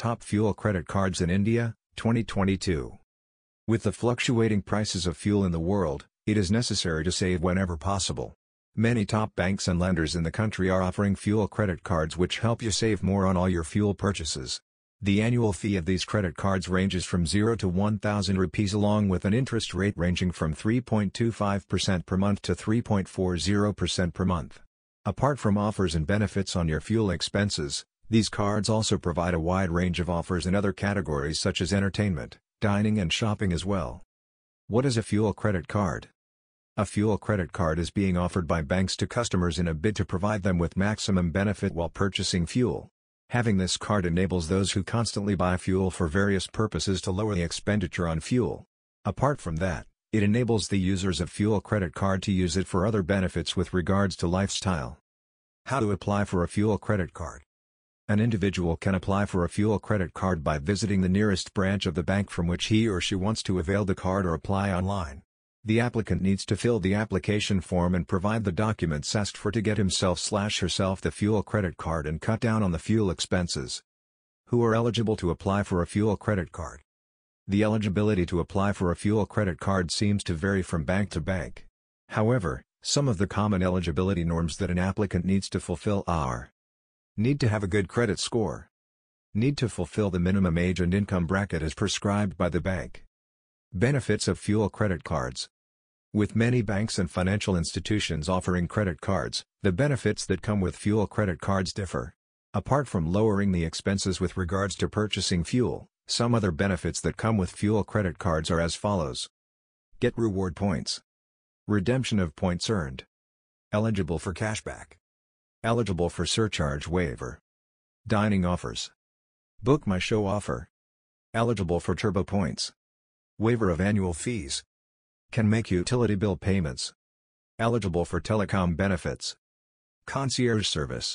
Top Fuel Credit Cards in India, 2022. With the fluctuating prices of fuel in the world, it is necessary to save whenever possible. Many top banks and lenders in the country are offering fuel credit cards which help you save more on all your fuel purchases. The annual fee of these credit cards ranges from 0 to 1000 rupees along with an interest rate ranging from 3.25% per month to 3.40% per month. Apart from offers and benefits on your fuel expenses, these cards also provide a wide range of offers in other categories such as entertainment, dining and shopping as well. What is a fuel credit card? A fuel credit card is being offered by banks to customers in a bid to provide them with maximum benefit while purchasing fuel. Having this card enables those who constantly buy fuel for various purposes to lower the expenditure on fuel. Apart from that, it enables the users of fuel credit card to use it for other benefits with regards to lifestyle. How to apply for a fuel credit card. An individual can apply for a fuel credit card by visiting the nearest branch of the bank from which he or she wants to avail the card or apply online. The applicant needs to fill the application form and provide the documents asked for to get himself/slash herself the fuel credit card and cut down on the fuel expenses. Who are eligible to apply for a fuel credit card? The eligibility to apply for a fuel credit card seems to vary from bank to bank. However, some of the common eligibility norms that an applicant needs to fulfill are Need to have a good credit score. Need to fulfill the minimum age and income bracket as prescribed by the bank. Benefits of fuel credit cards. With many banks and financial institutions offering credit cards, the benefits that come with fuel credit cards differ. Apart from lowering the expenses with regards to purchasing fuel, some other benefits that come with fuel credit cards are as follows. Get reward points. Redemption of points earned. Eligible for cashback. Eligible for surcharge waiver. Dining offers. Book My Show offer. Eligible for turbo points. Waiver of annual fees. Can make utility bill payments. Eligible for telecom benefits. Concierge service.